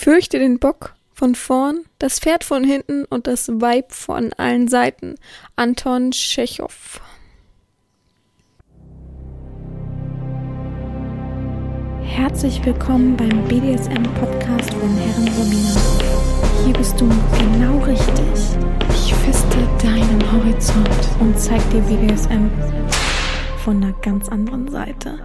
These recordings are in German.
Fürchte den Bock von vorn, das Pferd von hinten und das Weib von allen Seiten. Anton Tschechow. Herzlich willkommen beim BDSM-Podcast von Herren Romina. Hier bist du genau richtig. Ich feste deinen Horizont und zeig dir BDSM von einer ganz anderen Seite.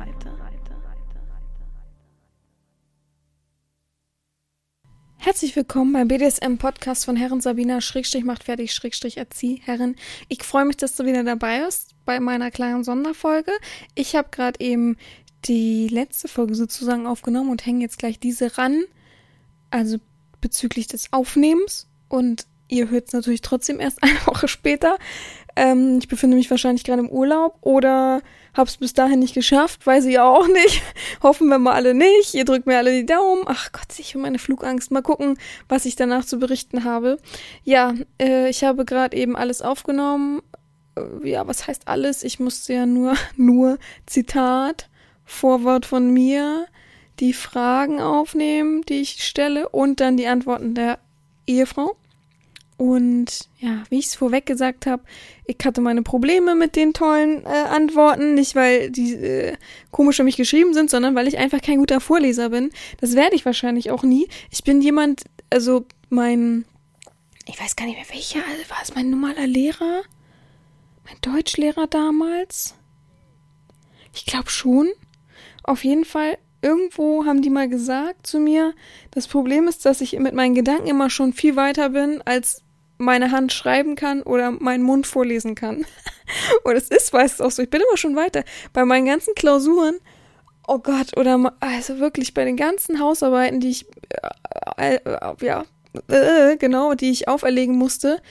Herzlich willkommen beim BDSM-Podcast von Herren Sabina Schrägstrich macht fertig Schrägstrich erzieh Herren. Ich freue mich, dass du wieder dabei bist bei meiner kleinen Sonderfolge. Ich habe gerade eben die letzte Folge sozusagen aufgenommen und hänge jetzt gleich diese ran. Also bezüglich des Aufnehmens. Und ihr hört es natürlich trotzdem erst eine Woche später. Ähm, ich befinde mich wahrscheinlich gerade im Urlaub oder habe es bis dahin nicht geschafft, weiß ich auch nicht. Hoffen wir mal alle nicht. Ihr drückt mir alle die Daumen. Ach Gott, ich habe meine Flugangst. Mal gucken, was ich danach zu berichten habe. Ja, äh, ich habe gerade eben alles aufgenommen. Äh, ja, was heißt alles? Ich musste ja nur, nur Zitat, Vorwort von mir, die Fragen aufnehmen, die ich stelle und dann die Antworten der Ehefrau. Und ja, wie ich es vorweg gesagt habe, ich hatte meine Probleme mit den tollen äh, Antworten. Nicht, weil die äh, komisch für mich geschrieben sind, sondern weil ich einfach kein guter Vorleser bin. Das werde ich wahrscheinlich auch nie. Ich bin jemand, also mein, ich weiß gar nicht mehr welcher, also war es mein normaler Lehrer? Mein Deutschlehrer damals? Ich glaube schon. Auf jeden Fall irgendwo haben die mal gesagt zu mir, das Problem ist, dass ich mit meinen Gedanken immer schon viel weiter bin, als meine Hand schreiben kann oder meinen Mund vorlesen kann. Und es ist meistens auch so. Ich bin immer schon weiter. Bei meinen ganzen Klausuren, oh Gott, oder also wirklich bei den ganzen Hausarbeiten, die ich, äh, äh, ja, äh, genau, die ich auferlegen musste,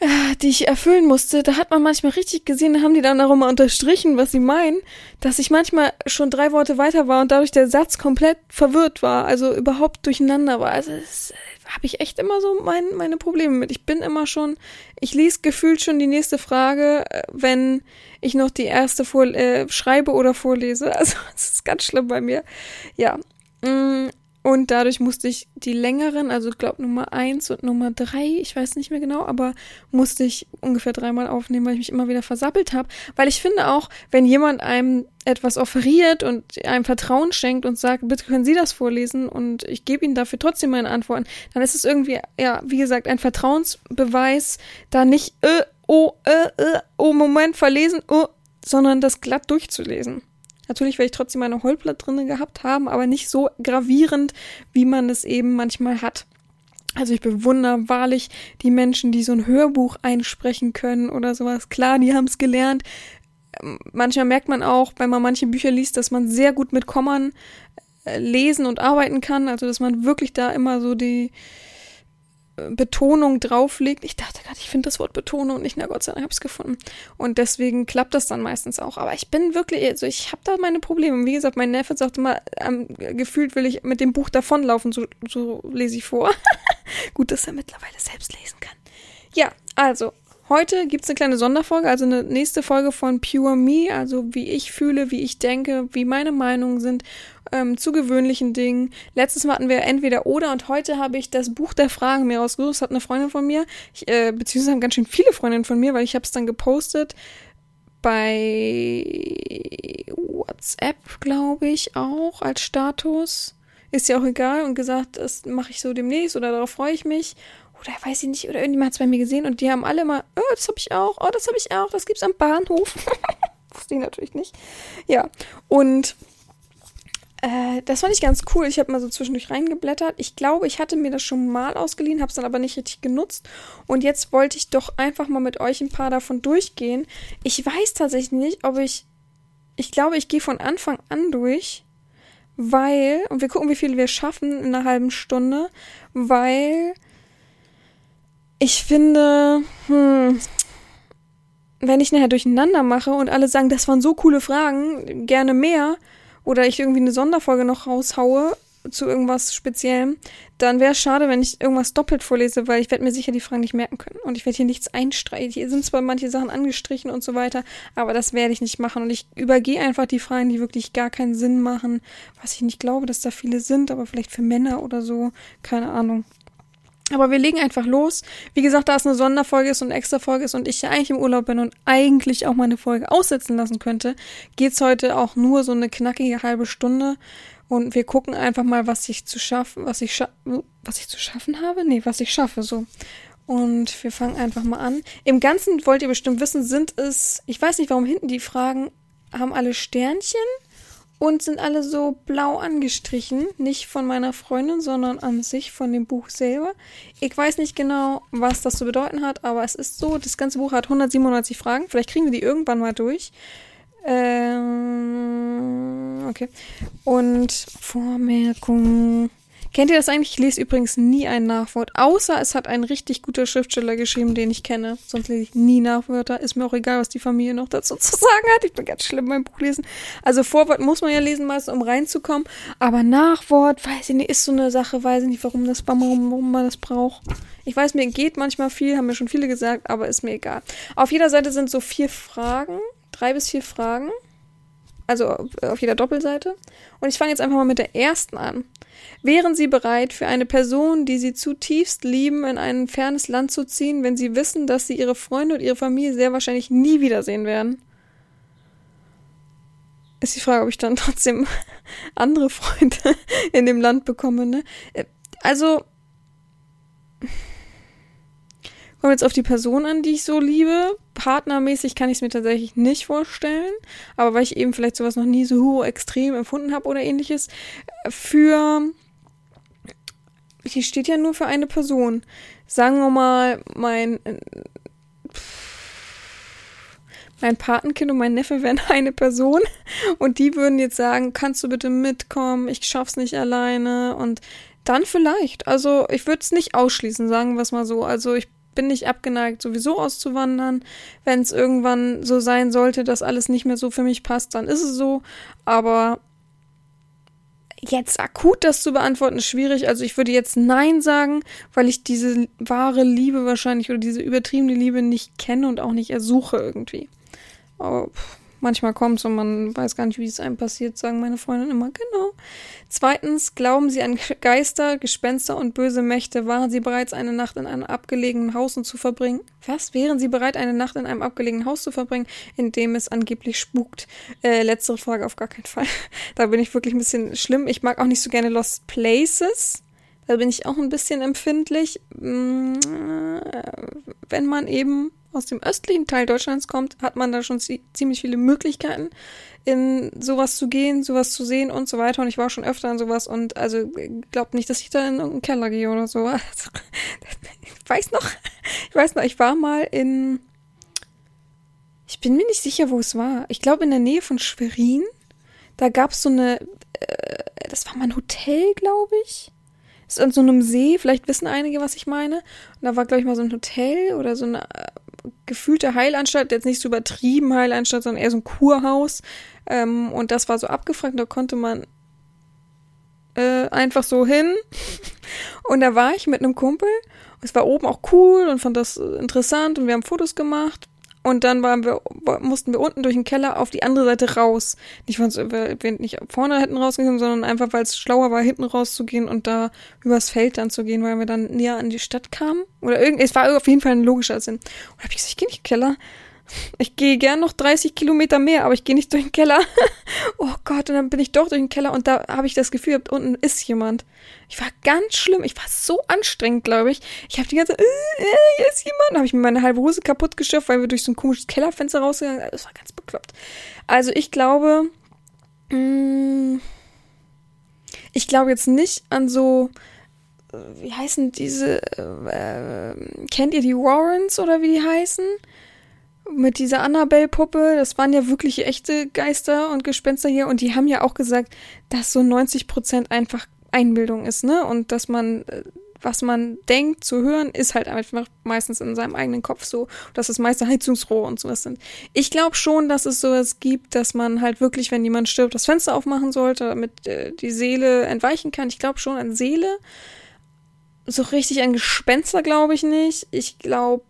äh, die ich erfüllen musste, da hat man manchmal richtig gesehen, da haben die dann auch immer unterstrichen, was sie meinen, dass ich manchmal schon drei Worte weiter war und dadurch der Satz komplett verwirrt war, also überhaupt durcheinander war. Also das äh, habe ich echt immer so mein, meine Probleme mit. Ich bin immer schon, ich lese gefühlt schon die nächste Frage, äh, wenn ich noch die erste vor, äh, schreibe oder vorlese. Also das ist ganz schlimm bei mir. Ja. Und dadurch musste ich die längeren, also ich glaube Nummer eins und Nummer drei, ich weiß nicht mehr genau, aber musste ich ungefähr dreimal aufnehmen, weil ich mich immer wieder versappelt habe. Weil ich finde auch, wenn jemand einem etwas offeriert und einem Vertrauen schenkt und sagt, bitte können Sie das vorlesen und ich gebe Ihnen dafür trotzdem meine Antworten, dann ist es irgendwie, ja, wie gesagt, ein Vertrauensbeweis, da nicht, äh, oh, äh, äh, oh, Moment, verlesen, oh, sondern das glatt durchzulesen. Natürlich werde ich trotzdem meine Heulblatt drinne gehabt haben, aber nicht so gravierend, wie man es eben manchmal hat. Also ich bewundere wahrlich die Menschen, die so ein Hörbuch einsprechen können oder sowas. Klar, die haben es gelernt. Ähm, manchmal merkt man auch, wenn man manche Bücher liest, dass man sehr gut mit Kommern äh, lesen und arbeiten kann. Also dass man wirklich da immer so die Betonung drauflegt. Ich dachte gerade, ich finde das Wort Betonung nicht, na Gott sei Dank habe ich es gefunden. Und deswegen klappt das dann meistens auch. Aber ich bin wirklich, also ich habe da meine Probleme. Wie gesagt, mein Neffe sagt immer, ähm, gefühlt will ich mit dem Buch davonlaufen, so, so lese ich vor. Gut, dass er mittlerweile selbst lesen kann. Ja, also, Heute gibt es eine kleine Sonderfolge, also eine nächste Folge von Pure Me, also wie ich fühle, wie ich denke, wie meine Meinungen sind ähm, zu gewöhnlichen Dingen. Letztes Mal hatten wir entweder oder und heute habe ich das Buch der Fragen mir rausgesucht. Das hat eine Freundin von mir, ich, äh, beziehungsweise haben ganz schön viele Freundinnen von mir, weil ich habe es dann gepostet bei WhatsApp, glaube ich, auch als Status. Ist ja auch egal und gesagt, das mache ich so demnächst oder darauf freue ich mich oder weiß ich nicht, oder irgendjemand hat es bei mir gesehen und die haben alle mal, oh, das habe ich auch, oh, das habe ich auch, das gibt's am Bahnhof. Wusste ich natürlich nicht. Ja, und äh, das fand ich ganz cool. Ich habe mal so zwischendurch reingeblättert. Ich glaube, ich hatte mir das schon mal ausgeliehen, habe es dann aber nicht richtig genutzt. Und jetzt wollte ich doch einfach mal mit euch ein paar davon durchgehen. Ich weiß tatsächlich nicht, ob ich. Ich glaube, ich gehe von Anfang an durch, weil. Und wir gucken, wie viel wir schaffen in einer halben Stunde, weil ich finde, hm, wenn ich nachher durcheinander mache und alle sagen, das waren so coole Fragen, gerne mehr, oder ich irgendwie eine Sonderfolge noch raushaue, zu irgendwas Speziellem, dann wäre es schade, wenn ich irgendwas doppelt vorlese, weil ich werde mir sicher die Fragen nicht merken können. Und ich werde hier nichts einstreichen. Hier sind zwar manche Sachen angestrichen und so weiter, aber das werde ich nicht machen. Und ich übergehe einfach die Fragen, die wirklich gar keinen Sinn machen. Was ich nicht glaube, dass da viele sind, aber vielleicht für Männer oder so. Keine Ahnung. Aber wir legen einfach los. Wie gesagt, da es eine Sonderfolge ist und eine Extra-Folge ist und ich ja eigentlich im Urlaub bin und eigentlich auch meine Folge aussetzen lassen könnte, geht's heute auch nur so eine knackige halbe Stunde. Und wir gucken einfach mal, was ich zu schaffen, was ich scha was ich zu schaffen habe? Nee, was ich schaffe, so. Und wir fangen einfach mal an. Im Ganzen wollt ihr bestimmt wissen, sind es, ich weiß nicht, warum hinten die Fragen haben alle Sternchen und sind alle so blau angestrichen. Nicht von meiner Freundin, sondern an sich von dem Buch selber. Ich weiß nicht genau, was das zu bedeuten hat, aber es ist so, das ganze Buch hat 197 Fragen. Vielleicht kriegen wir die irgendwann mal durch. Ähm, okay. Und Vormerkung. Kennt ihr das eigentlich? Ich lese übrigens nie ein Nachwort, außer es hat ein richtig guter Schriftsteller geschrieben, den ich kenne. Sonst lese ich nie Nachwörter. Ist mir auch egal, was die Familie noch dazu zu sagen hat. Ich bin ganz schlimm beim Buch lesen. Also Vorwort muss man ja lesen, meistens um reinzukommen. Aber Nachwort, weiß ich nicht, ist so eine Sache, weiß ich nicht, warum, das, warum, warum man das braucht. Ich weiß, mir geht manchmal viel, haben mir schon viele gesagt, aber ist mir egal. Auf jeder Seite sind so vier Fragen, drei bis vier Fragen. Also auf jeder Doppelseite. Und ich fange jetzt einfach mal mit der ersten an. Wären Sie bereit, für eine Person, die Sie zutiefst lieben, in ein fernes Land zu ziehen, wenn Sie wissen, dass Sie Ihre Freunde und Ihre Familie sehr wahrscheinlich nie wiedersehen werden? Ist die Frage, ob ich dann trotzdem andere Freunde in dem Land bekomme, ne? Äh, also, kommt jetzt auf die Person an, die ich so liebe. Partnermäßig kann ich es mir tatsächlich nicht vorstellen, aber weil ich eben vielleicht sowas noch nie so extrem empfunden habe oder ähnliches, für hier steht ja nur für eine Person. Sagen wir mal, mein, mein Patenkind und mein Neffe wären eine Person und die würden jetzt sagen, kannst du bitte mitkommen, ich schaff's nicht alleine und dann vielleicht. Also ich würde es nicht ausschließen, sagen wir es mal so. Also ich bin nicht abgeneigt, sowieso auszuwandern. Wenn es irgendwann so sein sollte, dass alles nicht mehr so für mich passt, dann ist es so. Aber Jetzt akut das zu beantworten ist schwierig. Also ich würde jetzt Nein sagen, weil ich diese wahre Liebe wahrscheinlich oder diese übertriebene Liebe nicht kenne und auch nicht ersuche irgendwie. Aber pff, manchmal kommt und man weiß gar nicht, wie es einem passiert, sagen meine Freundinnen immer. Genau. Zweitens, glauben Sie an Geister, Gespenster und böse Mächte? Waren Sie bereits eine Nacht in einem abgelegenen Haus zu verbringen? Was? Wären Sie bereit, eine Nacht in einem abgelegenen Haus zu verbringen, in dem es angeblich spukt? Äh, letztere Frage auf gar keinen Fall. da bin ich wirklich ein bisschen schlimm. Ich mag auch nicht so gerne Lost Places. Da bin ich auch ein bisschen empfindlich. Mm, äh, wenn man eben aus dem östlichen Teil Deutschlands kommt, hat man da schon ziemlich viele Möglichkeiten, in sowas zu gehen, sowas zu sehen und so weiter. Und ich war schon öfter in sowas und also glaubt nicht, dass ich da in irgendeinen Keller gehe oder so. ich weiß noch, ich weiß noch, ich war mal in, ich bin mir nicht sicher, wo es war. Ich glaube in der Nähe von Schwerin. Da gab es so eine, äh, das war mein Hotel, glaube ich ist an so einem See, vielleicht wissen einige, was ich meine. Und da war, glaube ich, mal so ein Hotel oder so eine gefühlte Heilanstalt, jetzt nicht so übertrieben Heilanstalt, sondern eher so ein Kurhaus. Ähm, und das war so abgefragt, da konnte man äh, einfach so hin. und da war ich mit einem Kumpel. Es war oben auch cool und fand das interessant und wir haben Fotos gemacht. Und dann waren wir, mussten wir unten durch den Keller auf die andere Seite raus. Nicht, weil wir nicht vorne hätten rausgehen, sondern einfach, weil es schlauer war, hinten rauszugehen und da übers Feld dann zu gehen, weil wir dann näher an die Stadt kamen. Oder irgendwie, es war auf jeden Fall ein logischer Sinn. Und da hab ich gesagt, ich gehe nicht in den Keller. Ich gehe gern noch 30 Kilometer mehr, aber ich gehe nicht durch den Keller. oh Gott, und dann bin ich doch durch den Keller und da habe ich das Gefühl, unten ist jemand. Ich war ganz schlimm. Ich war so anstrengend, glaube ich. Ich habe die ganze Zeit, äh, äh, hier ist jemand. habe ich mir meine halbe Hose kaputt geschürft, weil wir durch so ein komisches Kellerfenster rausgegangen sind. Das war ganz bekloppt. Also ich glaube, mh, mm, ich glaube jetzt nicht an so äh, wie heißen diese, äh, kennt ihr die Warrens oder wie die heißen? Mit dieser Annabelle-Puppe, das waren ja wirklich echte Geister und Gespenster hier und die haben ja auch gesagt, dass so 90 Prozent einfach Einbildung ist, ne? Und dass man äh, was man denkt zu hören, ist halt einfach meistens in seinem eigenen Kopf so, dass das meiste Heizungsrohre und sowas sind. Ich glaube schon, dass es sowas gibt, dass man halt wirklich, wenn jemand stirbt, das Fenster aufmachen sollte, damit äh, die Seele entweichen kann. Ich glaube schon an Seele. So richtig an Gespenster glaube ich nicht. Ich glaube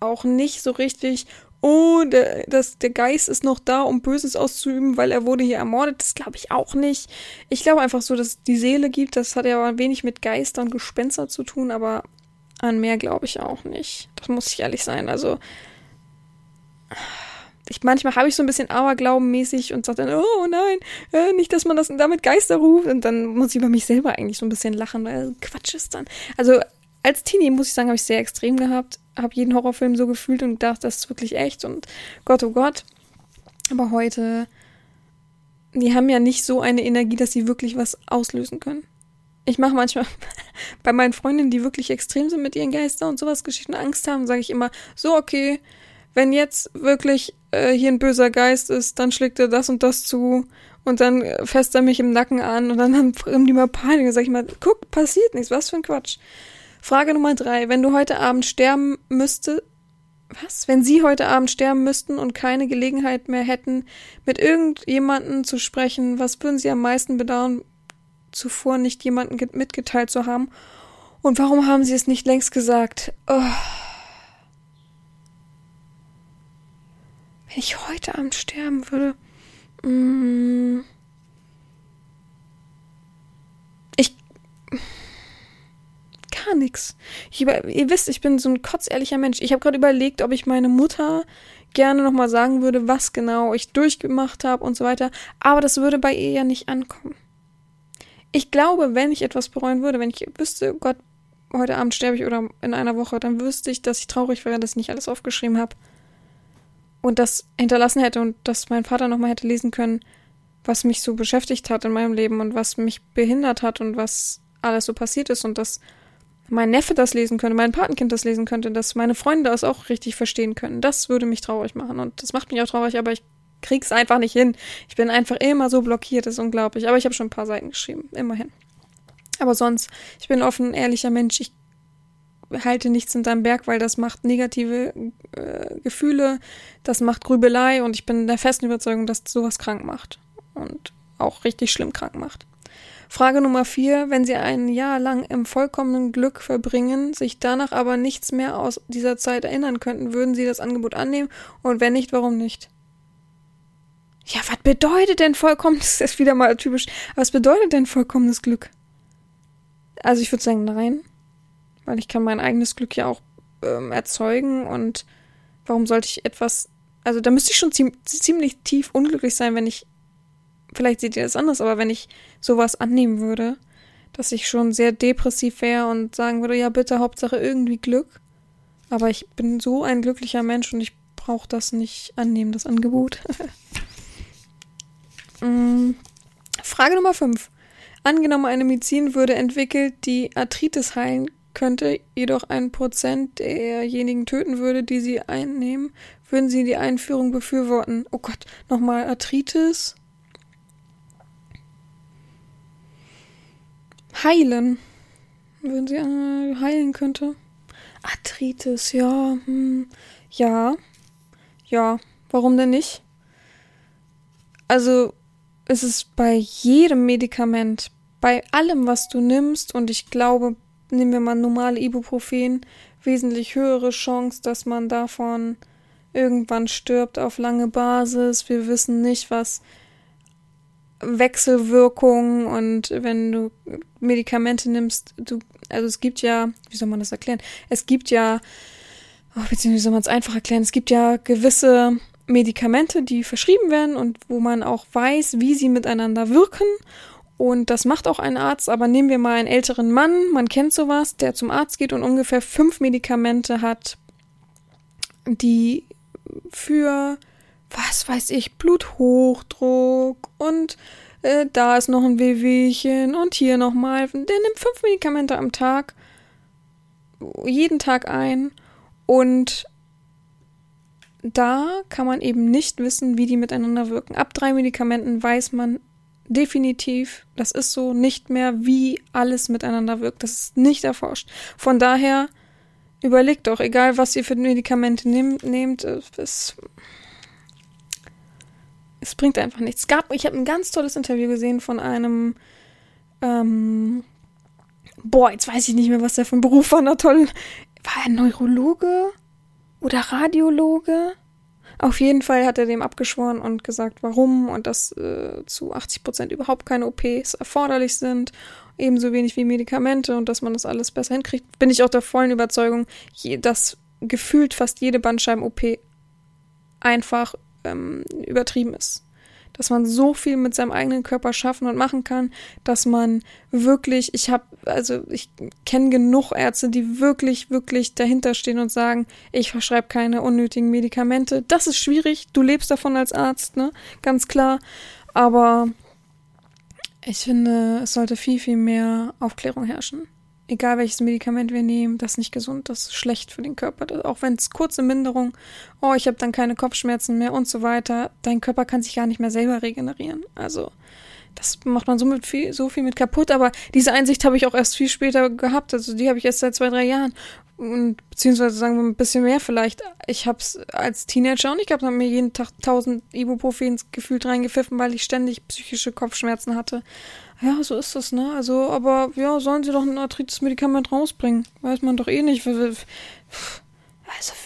auch nicht so richtig, oh, der, das, der Geist ist noch da, um Böses auszuüben, weil er wurde hier ermordet. Das glaube ich auch nicht. Ich glaube einfach so, dass es die Seele gibt. Das hat ja wenig mit Geister und Gespenster zu tun, aber an mehr glaube ich auch nicht. Das muss ich ehrlich sein. Also, ich, manchmal habe ich so ein bisschen Aberglauben-mäßig und sage dann, oh nein, äh, nicht, dass man das damit Geister ruft. Und dann muss ich über mich selber eigentlich so ein bisschen lachen, weil Quatsch ist dann. Also, als Teenie, muss ich sagen, habe ich sehr extrem gehabt. Habe jeden Horrorfilm so gefühlt und gedacht, das ist wirklich echt und Gott, oh Gott. Aber heute, die haben ja nicht so eine Energie, dass sie wirklich was auslösen können. Ich mache manchmal bei meinen Freundinnen, die wirklich extrem sind mit ihren Geistern und sowas Geschichten Angst haben, sage ich immer, so okay, wenn jetzt wirklich äh, hier ein böser Geist ist, dann schlägt er das und das zu und dann fässt er mich im Nacken an und dann haben die mal Panik und sag ich mal, guck, passiert nichts, was für ein Quatsch. Frage Nummer drei. Wenn du heute Abend sterben müsste, was? Wenn Sie heute Abend sterben müssten und keine Gelegenheit mehr hätten, mit irgendjemanden zu sprechen, was würden Sie am meisten bedauern, zuvor nicht jemanden mitgeteilt zu haben? Und warum haben Sie es nicht längst gesagt? Oh. Wenn ich heute Abend sterben würde. Mm, gar nichts. ihr wisst, ich bin so ein kotzehrlicher Mensch. Ich habe gerade überlegt, ob ich meine Mutter gerne nochmal sagen würde, was genau ich durchgemacht habe und so weiter. Aber das würde bei ihr ja nicht ankommen. Ich glaube, wenn ich etwas bereuen würde, wenn ich wüsste, Gott, heute Abend sterbe ich oder in einer Woche, dann wüsste ich, dass ich traurig wäre, dass ich nicht alles aufgeschrieben habe. Und das hinterlassen hätte und dass mein Vater nochmal hätte lesen können, was mich so beschäftigt hat in meinem Leben und was mich behindert hat und was alles so passiert ist und das mein Neffe das lesen könnte, mein Patenkind das lesen könnte, dass meine Freunde das auch richtig verstehen können. Das würde mich traurig machen. Und das macht mich auch traurig, aber ich krieg's einfach nicht hin. Ich bin einfach immer so blockiert, das ist unglaublich. Aber ich habe schon ein paar Seiten geschrieben, immerhin. Aber sonst, ich bin offen, ehrlicher Mensch. Ich halte nichts hinterm Berg, weil das macht negative äh, Gefühle, das macht Grübelei und ich bin der festen Überzeugung, dass sowas krank macht. Und auch richtig schlimm krank macht. Frage Nummer vier, wenn Sie ein Jahr lang im vollkommenen Glück verbringen, sich danach aber nichts mehr aus dieser Zeit erinnern könnten, würden Sie das Angebot annehmen? Und wenn nicht, warum nicht? Ja, was bedeutet denn vollkommenes, das ist wieder mal typisch, was bedeutet denn vollkommenes Glück? Also ich würde sagen, nein. Weil ich kann mein eigenes Glück ja auch ähm, erzeugen und warum sollte ich etwas, also da müsste ich schon ziemlich tief unglücklich sein, wenn ich vielleicht seht ihr das anders, aber wenn ich sowas annehmen würde, dass ich schon sehr depressiv wäre und sagen würde, ja bitte, Hauptsache irgendwie Glück. Aber ich bin so ein glücklicher Mensch und ich brauche das nicht annehmen, das Angebot. mm. Frage Nummer 5. Angenommen, eine Medizin würde entwickelt, die Arthritis heilen könnte, jedoch ein Prozent derjenigen töten würde, die sie einnehmen, würden sie die Einführung befürworten. Oh Gott, nochmal Arthritis. Heilen. Wenn sie äh, heilen könnte. Arthritis, ja. Hm, ja. Ja. Warum denn nicht? Also, es ist bei jedem Medikament, bei allem, was du nimmst, und ich glaube, nehmen wir mal normale Ibuprofen, wesentlich höhere Chance, dass man davon irgendwann stirbt auf lange Basis. Wir wissen nicht, was Wechselwirkungen und wenn du Medikamente nimmst, du, also es gibt ja, wie soll man das erklären? Es gibt ja, oh, beziehungsweise wie soll man es einfach erklären? Es gibt ja gewisse Medikamente, die verschrieben werden und wo man auch weiß, wie sie miteinander wirken. Und das macht auch ein Arzt, aber nehmen wir mal einen älteren Mann, man kennt sowas, der zum Arzt geht und ungefähr fünf Medikamente hat, die für was weiß ich, Bluthochdruck und äh, da ist noch ein Wehwehchen und hier nochmal. Der nimmt fünf Medikamente am Tag, jeden Tag ein und da kann man eben nicht wissen, wie die miteinander wirken. Ab drei Medikamenten weiß man definitiv, das ist so nicht mehr, wie alles miteinander wirkt. Das ist nicht erforscht. Von daher überlegt doch, egal was ihr für Medikamente nehmt, nehmt es, es bringt einfach nichts. Gab, ich habe ein ganz tolles Interview gesehen von einem, ähm, boah, jetzt weiß ich nicht mehr, was der für ein Beruf war. Na toll, war er Neurologe oder Radiologe? Auf jeden Fall hat er dem abgeschworen und gesagt, warum und dass äh, zu 80 Prozent überhaupt keine OPs erforderlich sind, ebenso wenig wie Medikamente und dass man das alles besser hinkriegt. Bin ich auch der vollen Überzeugung, dass gefühlt fast jede Bandscheiben-OP einfach ähm, übertrieben ist dass man so viel mit seinem eigenen Körper schaffen und machen kann, dass man wirklich, ich habe, also ich kenne genug Ärzte, die wirklich, wirklich dahinter stehen und sagen, ich verschreibe keine unnötigen Medikamente. Das ist schwierig, du lebst davon als Arzt, ne? Ganz klar. Aber ich finde, es sollte viel, viel mehr Aufklärung herrschen egal welches Medikament wir nehmen, das ist nicht gesund, das ist schlecht für den Körper. Auch wenn es kurze Minderung, oh, ich habe dann keine Kopfschmerzen mehr und so weiter, dein Körper kann sich gar nicht mehr selber regenerieren. Also das macht man so, mit viel, so viel mit kaputt, aber diese Einsicht habe ich auch erst viel später gehabt. Also die habe ich erst seit zwei, drei Jahren. Und beziehungsweise sagen wir ein bisschen mehr vielleicht. Ich habe es als Teenager auch nicht gehabt, habe mir jeden Tag tausend Ibuprofen gefühlt reingepfiffen, weil ich ständig psychische Kopfschmerzen hatte. Ja, so ist das, ne? Also, aber ja, sollen sie doch ein Arthritis-Medikament rausbringen. Weiß man doch eh nicht. Also,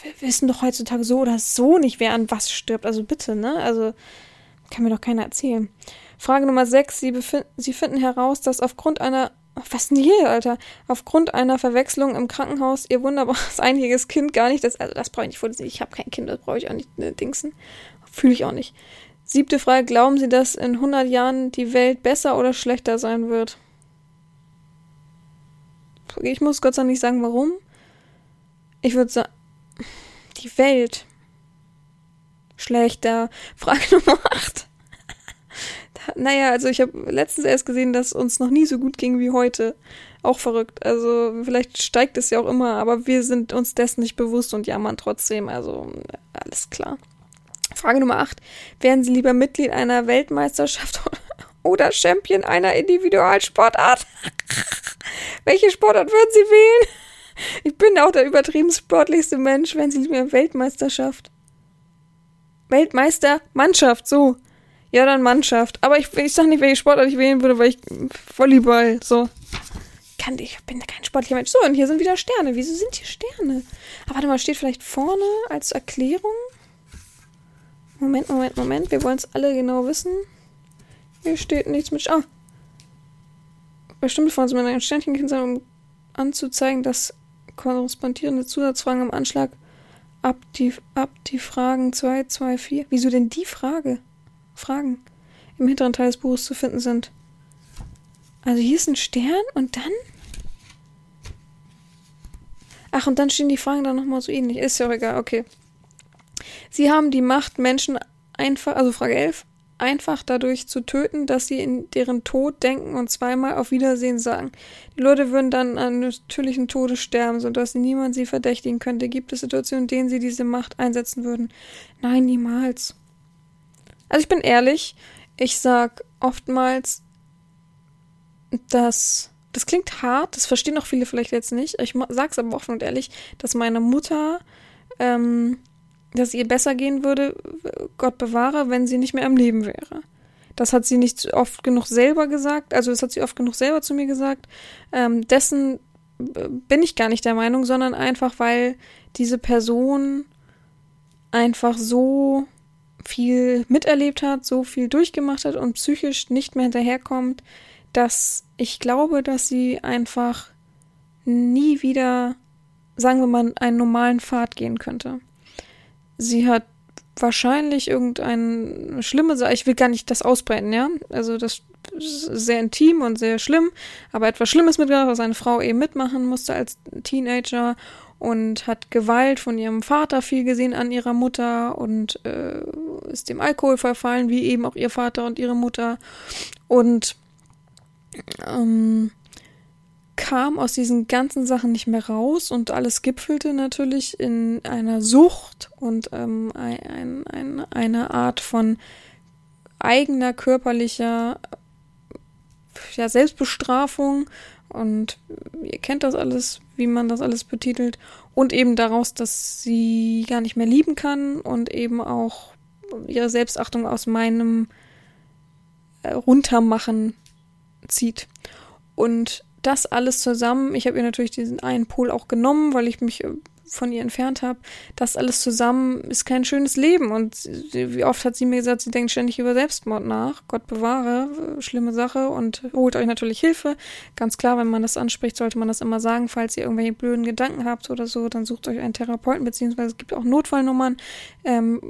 wir wissen doch heutzutage so oder so nicht, wer an was stirbt. Also bitte, ne? Also, kann mir doch keiner erzählen. Frage Nummer 6. Sie, sie finden heraus, dass aufgrund einer. Was denn hier, Alter? Aufgrund einer Verwechslung im Krankenhaus ihr wunderbares einjähriges Kind gar nicht. Das, also, das brauche ich nicht vorlesen. Ich habe kein Kind, das brauche ich auch nicht ne, dingsen. Fühle ich auch nicht. Siebte Frage, glauben Sie, dass in 100 Jahren die Welt besser oder schlechter sein wird? Ich muss Gott sei Dank nicht sagen, warum. Ich würde sagen, die Welt schlechter. Frage Nummer 8. naja, also ich habe letztens erst gesehen, dass uns noch nie so gut ging wie heute. Auch verrückt. Also vielleicht steigt es ja auch immer, aber wir sind uns dessen nicht bewusst und jammern trotzdem. Also alles klar. Frage Nummer 8. Wären Sie lieber Mitglied einer Weltmeisterschaft oder Champion einer Individualsportart? Welche Sportart würden Sie wählen? Ich bin auch der übertrieben sportlichste Mensch. Wären Sie lieber Weltmeisterschaft? Weltmeister, Mannschaft, so. Ja, dann Mannschaft. Aber ich, ich sag nicht, welche Sportart ich wählen würde, weil ich Volleyball, so. Kann, ich bin kein sportlicher Mensch. So, und hier sind wieder Sterne. Wieso sind hier Sterne? Aber warte mal, steht vielleicht vorne als Erklärung? Moment, Moment, Moment. Wir wollen es alle genau wissen. Hier steht nichts mit. Ah! Bestimmte sind mit einem Sternchen sein, um anzuzeigen, dass korrespondierende Zusatzfragen im Anschlag ab die, ab die Fragen 2, 2, 4. Wieso denn die Frage? Fragen im hinteren Teil des Buches zu finden sind. Also hier ist ein Stern und dann. Ach, und dann stehen die Fragen dann nochmal so ähnlich. Ist ja auch egal, okay. Sie haben die Macht, Menschen einfach, also Frage 11, einfach dadurch zu töten, dass sie in deren Tod denken und zweimal auf Wiedersehen sagen. Die Leute würden dann an natürlichen Tode sterben, sodass niemand sie verdächtigen könnte. Gibt es Situationen, in denen sie diese Macht einsetzen würden? Nein, niemals. Also ich bin ehrlich, ich sag oftmals, dass das klingt hart, das verstehen auch viele vielleicht jetzt nicht. Ich sag's aber offen und ehrlich, dass meine Mutter ähm, dass ihr besser gehen würde, Gott bewahre, wenn sie nicht mehr am Leben wäre. Das hat sie nicht oft genug selber gesagt, also das hat sie oft genug selber zu mir gesagt. Ähm, dessen äh, bin ich gar nicht der Meinung, sondern einfach, weil diese Person einfach so viel miterlebt hat, so viel durchgemacht hat und psychisch nicht mehr hinterherkommt, dass ich glaube, dass sie einfach nie wieder, sagen wir mal, einen normalen Pfad gehen könnte sie hat wahrscheinlich irgendeine schlimme Sache. Ich will gar nicht das ausbreiten, ja. Also das ist sehr intim und sehr schlimm, aber etwas Schlimmes mitgebracht, was eine Frau eben mitmachen musste als Teenager und hat Gewalt von ihrem Vater viel gesehen an ihrer Mutter und äh, ist dem Alkohol verfallen, wie eben auch ihr Vater und ihre Mutter. Und ähm, kam aus diesen ganzen Sachen nicht mehr raus und alles gipfelte natürlich in einer Sucht und ähm, ein, ein, eine Art von eigener körperlicher ja, Selbstbestrafung und ihr kennt das alles, wie man das alles betitelt. Und eben daraus, dass sie gar nicht mehr lieben kann und eben auch ihre Selbstachtung aus meinem äh, Runtermachen zieht. Und das alles zusammen, ich habe ihr natürlich diesen einen Pol auch genommen, weil ich mich äh, von ihr entfernt habe, das alles zusammen ist kein schönes Leben. Und wie oft hat sie mir gesagt, sie denkt ständig über Selbstmord nach. Gott bewahre, schlimme Sache und holt euch natürlich Hilfe. Ganz klar, wenn man das anspricht, sollte man das immer sagen. Falls ihr irgendwelche blöden Gedanken habt oder so, dann sucht euch einen Therapeuten, beziehungsweise es gibt auch Notfallnummern. Ähm,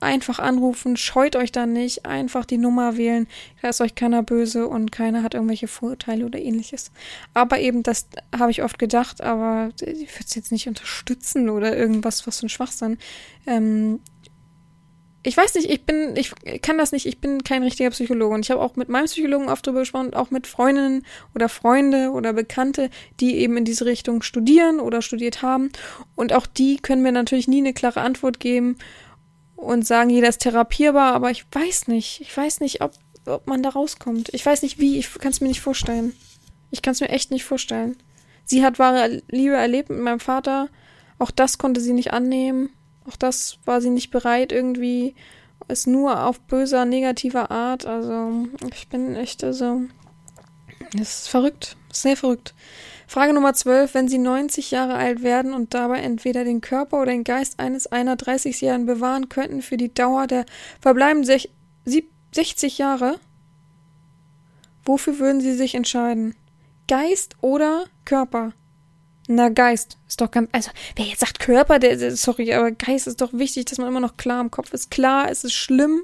einfach anrufen, scheut euch da nicht, einfach die Nummer wählen. Da ist euch keiner böse und keiner hat irgendwelche Vorurteile oder ähnliches. Aber eben, das habe ich oft gedacht, aber ich würde es jetzt nicht unterstützen oder irgendwas, was für ein Schwachsinn. Ähm, ich weiß nicht, ich bin, ich kann das nicht, ich bin kein richtiger Psychologe. Und ich habe auch mit meinem Psychologen oft drüber gesprochen, auch mit Freundinnen oder Freunde oder Bekannte, die eben in diese Richtung studieren oder studiert haben. Und auch die können mir natürlich nie eine klare Antwort geben und sagen, jeder ist therapierbar, aber ich weiß nicht. Ich weiß nicht, ob, ob man da rauskommt. Ich weiß nicht wie, ich kann es mir nicht vorstellen. Ich kann es mir echt nicht vorstellen. Sie hat wahre Liebe erlebt mit meinem Vater. Auch das konnte sie nicht annehmen. Auch das war sie nicht bereit, irgendwie es nur auf böser, negativer Art. Also, ich bin echt, also, das ist verrückt. Sehr verrückt. Frage Nummer 12. Wenn Sie 90 Jahre alt werden und dabei entweder den Körper oder den Geist eines einer 30-Jährigen bewahren könnten für die Dauer der verbleibenden 60 Jahre, wofür würden Sie sich entscheiden? Geist oder Körper? Na, Geist ist doch ganz. Also, wer jetzt sagt Körper, der. Sorry, aber Geist ist doch wichtig, dass man immer noch klar im Kopf ist. Klar, es ist schlimm,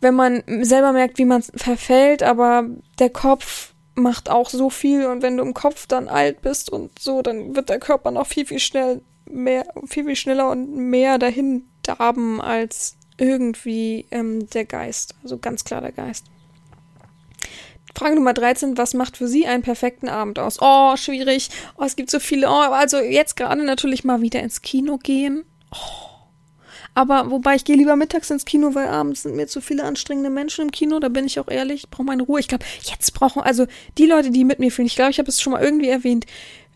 wenn man selber merkt, wie man verfällt, aber der Kopf macht auch so viel und wenn du im Kopf dann alt bist und so, dann wird der Körper noch viel, viel schnell mehr, viel, viel schneller und mehr dahin darben als irgendwie ähm, der Geist. Also ganz klar der Geist. Frage Nummer 13, was macht für Sie einen perfekten Abend aus? Oh, schwierig. Oh, es gibt so viele. Oh, also jetzt gerade natürlich mal wieder ins Kino gehen. Oh aber wobei ich gehe lieber mittags ins Kino, weil abends sind mir zu viele anstrengende Menschen im Kino. Da bin ich auch ehrlich, ich brauche meine Ruhe. Ich glaube, jetzt brauchen, also die Leute, die mit mir fühlen, ich glaube, ich habe es schon mal irgendwie erwähnt,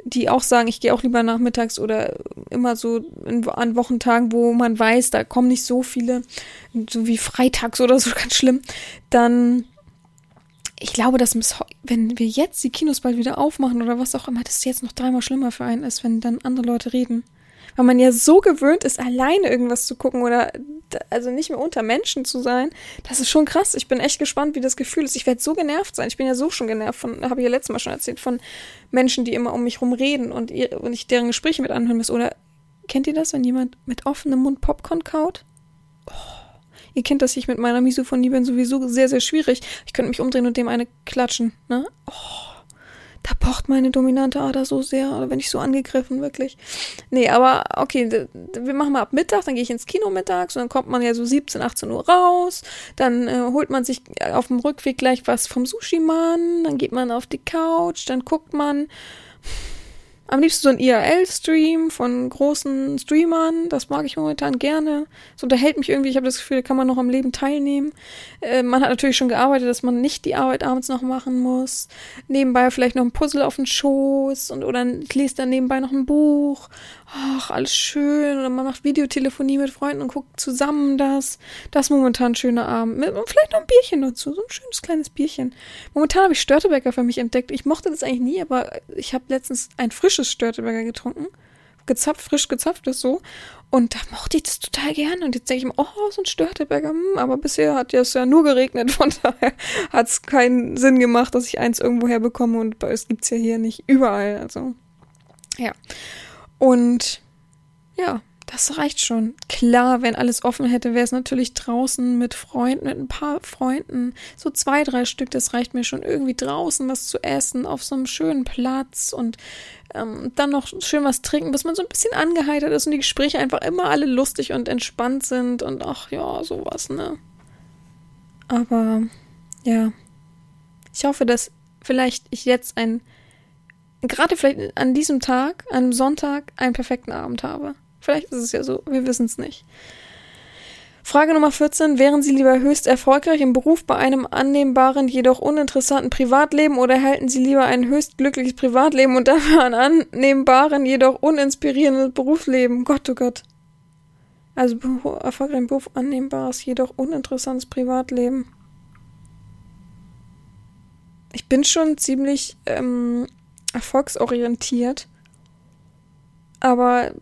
die auch sagen, ich gehe auch lieber nachmittags oder immer so in, an Wochentagen, wo man weiß, da kommen nicht so viele, so wie freitags oder so, ganz schlimm, dann ich glaube, dass wenn wir jetzt die Kinos bald wieder aufmachen oder was auch immer, das jetzt noch dreimal schlimmer für einen ist, wenn dann andere Leute reden weil man ja so gewöhnt ist, alleine irgendwas zu gucken oder also nicht mehr unter Menschen zu sein. Das ist schon krass. Ich bin echt gespannt, wie das Gefühl ist. Ich werde so genervt sein. Ich bin ja so schon genervt von, habe ich ja letztes Mal schon erzählt, von Menschen, die immer um mich rum reden und, ihr, und ich deren Gespräche mit anhören muss. Oder kennt ihr das, wenn jemand mit offenem Mund Popcorn kaut? Oh. Ihr kennt das, ich mit meiner Misophonie bin sowieso sehr, sehr schwierig. Ich könnte mich umdrehen und dem eine klatschen, ne? Oh da pocht meine dominante Ader so sehr, oder wenn ich so angegriffen, wirklich. Nee, aber okay, wir machen mal ab Mittag, dann gehe ich ins Kino mittags und dann kommt man ja so 17, 18 Uhr raus, dann äh, holt man sich auf dem Rückweg gleich was vom Sushi-Mann, dann geht man auf die Couch, dann guckt man am liebsten so ein IRL-Stream von großen Streamern. Das mag ich momentan gerne. Es unterhält mich irgendwie. Ich habe das Gefühl, da kann man noch am Leben teilnehmen. Äh, man hat natürlich schon gearbeitet, dass man nicht die Arbeit abends noch machen muss. Nebenbei vielleicht noch ein Puzzle auf den Schoß und oder liest dann nebenbei noch ein Buch ach, alles schön. Oder man macht Videotelefonie mit Freunden und guckt zusammen das. Das ist momentan ein schöner Abend. Mit, und vielleicht noch ein Bierchen dazu. So ein schönes kleines Bierchen. Momentan habe ich Störtebäcker für mich entdeckt. Ich mochte das eigentlich nie, aber ich habe letztens ein frisches Störtebäcker getrunken. Gezapft, frisch gezapft ist so. Und da mochte ich das total gerne. Und jetzt denke ich mir, oh, so ein Störtebäcker. Hm, aber bisher hat es ja nur geregnet. Von daher hat es keinen Sinn gemacht, dass ich eins irgendwo herbekomme. Und es gibt es ja hier nicht überall. Also, ja. Und ja, das reicht schon. Klar, wenn alles offen hätte, wäre es natürlich draußen mit Freunden, mit ein paar Freunden. So zwei, drei Stück, das reicht mir schon. Irgendwie draußen was zu essen, auf so einem schönen Platz und ähm, dann noch schön was trinken, bis man so ein bisschen angeheitert ist und die Gespräche einfach immer alle lustig und entspannt sind und ach ja, sowas, ne? Aber ja, ich hoffe, dass vielleicht ich jetzt ein gerade vielleicht an diesem Tag, einem Sonntag, einen perfekten Abend habe. Vielleicht ist es ja so, wir wissen es nicht. Frage Nummer 14. Wären Sie lieber höchst erfolgreich im Beruf bei einem annehmbaren, jedoch uninteressanten Privatleben oder halten Sie lieber ein höchst glückliches Privatleben und dafür ein annehmbaren, jedoch uninspirierendes Berufsleben? Gott, oh Gott. Also erfolgreich im Beruf, annehmbares, jedoch uninteressantes Privatleben. Ich bin schon ziemlich ähm, erfolgsorientiert. Aber